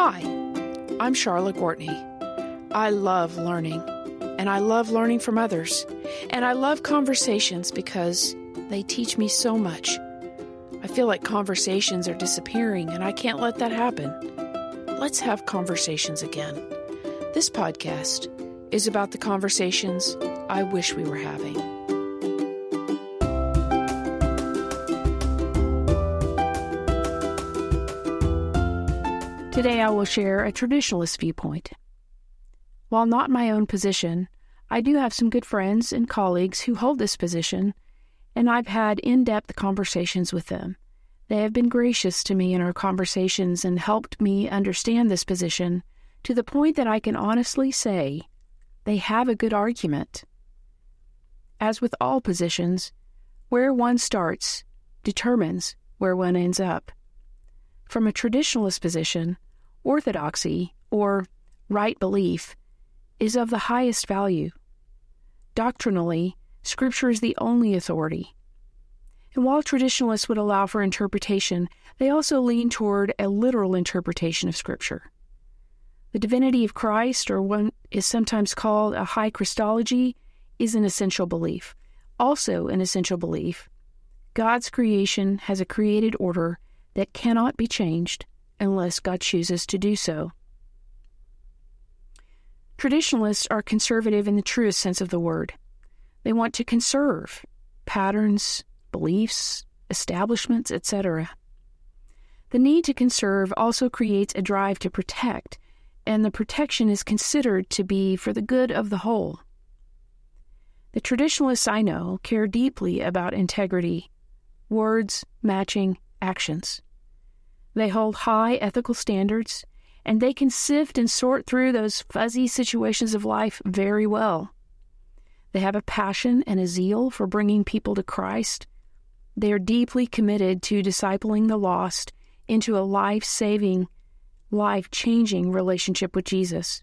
Hi, I'm Charlotte Gortney. I love learning, and I love learning from others, and I love conversations because they teach me so much. I feel like conversations are disappearing, and I can't let that happen. Let's have conversations again. This podcast is about the conversations I wish we were having. Today I will share a traditionalist viewpoint. While not my own position, I do have some good friends and colleagues who hold this position, and I've had in depth conversations with them. They have been gracious to me in our conversations and helped me understand this position to the point that I can honestly say they have a good argument. As with all positions, where one starts determines where one ends up. From a traditionalist position, orthodoxy, or right belief, is of the highest value. Doctrinally, Scripture is the only authority. And while traditionalists would allow for interpretation, they also lean toward a literal interpretation of Scripture. The divinity of Christ, or what is sometimes called a high Christology, is an essential belief. Also, an essential belief God's creation has a created order that cannot be changed unless God chooses to do so. Traditionalists are conservative in the truest sense of the word. They want to conserve patterns, beliefs, establishments, etc. The need to conserve also creates a drive to protect, and the protection is considered to be for the good of the whole. The traditionalists I know care deeply about integrity, words matching actions. They hold high ethical standards, and they can sift and sort through those fuzzy situations of life very well. They have a passion and a zeal for bringing people to Christ. They are deeply committed to discipling the lost into a life saving, life changing relationship with Jesus.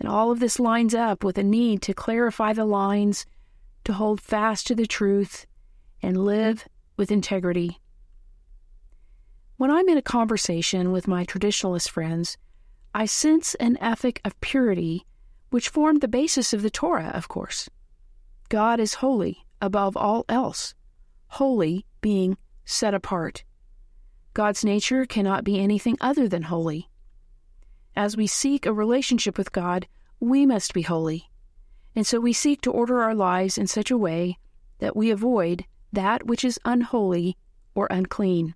And all of this lines up with a need to clarify the lines, to hold fast to the truth, and live with integrity. When I'm in a conversation with my traditionalist friends, I sense an ethic of purity which formed the basis of the Torah, of course. God is holy above all else, holy being set apart. God's nature cannot be anything other than holy. As we seek a relationship with God, we must be holy. And so we seek to order our lives in such a way that we avoid that which is unholy or unclean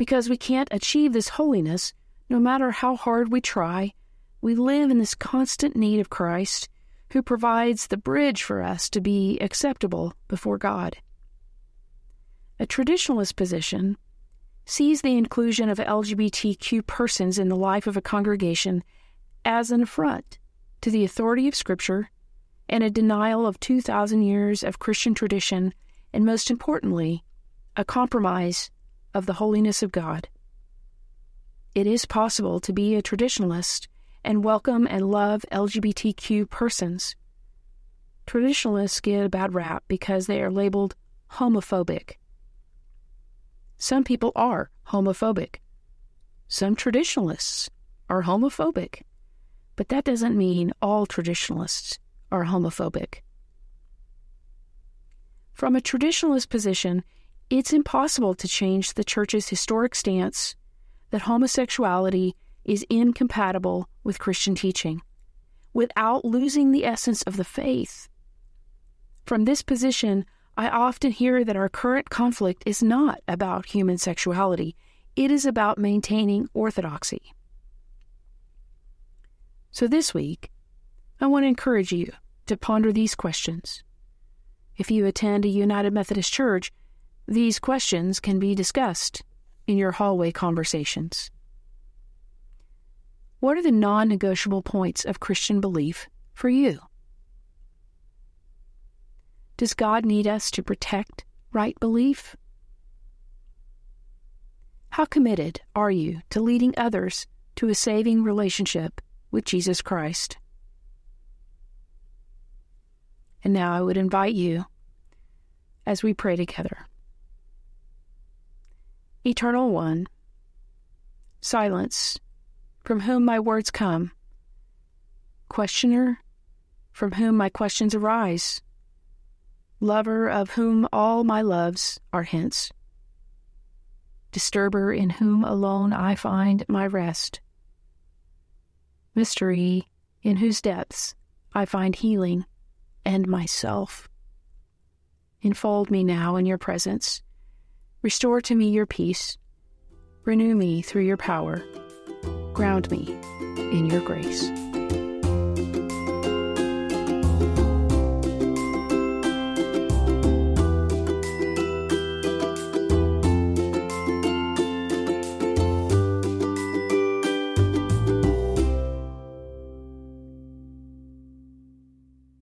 because we can't achieve this holiness no matter how hard we try. We live in this constant need of Christ, who provides the bridge for us to be acceptable before God. A traditionalist position sees the inclusion of LGBTQ persons in the life of a congregation as an affront to the authority of Scripture and a denial of 2,000 years of Christian tradition, and most importantly, a compromise of the holiness of God. It is possible to be a traditionalist and welcome and love LGBTQ persons. Traditionalists get a bad rap because they are labeled homophobic. Some people are homophobic. Some traditionalists are homophobic. But that doesn't mean all traditionalists are homophobic. From a traditionalist position, it's impossible to change the Church's historic stance that homosexuality is incompatible with Christian teaching without losing the essence of the faith. From this position, I often hear that our current conflict is not about human sexuality, it is about maintaining orthodoxy. So this week, I want to encourage you to ponder these questions. If you attend a United Methodist Church, these questions can be discussed in your hallway conversations. What are the non negotiable points of Christian belief for you? Does God need us to protect right belief? How committed are you to leading others to a saving relationship with Jesus Christ? And now I would invite you as we pray together. Eternal One, Silence, from whom my words come. Questioner, from whom my questions arise. Lover of whom all my loves are hence. Disturber in whom alone I find my rest. Mystery in whose depths I find healing and myself. Enfold me now in your presence. Restore to me your peace. Renew me through your power. Ground me in your grace.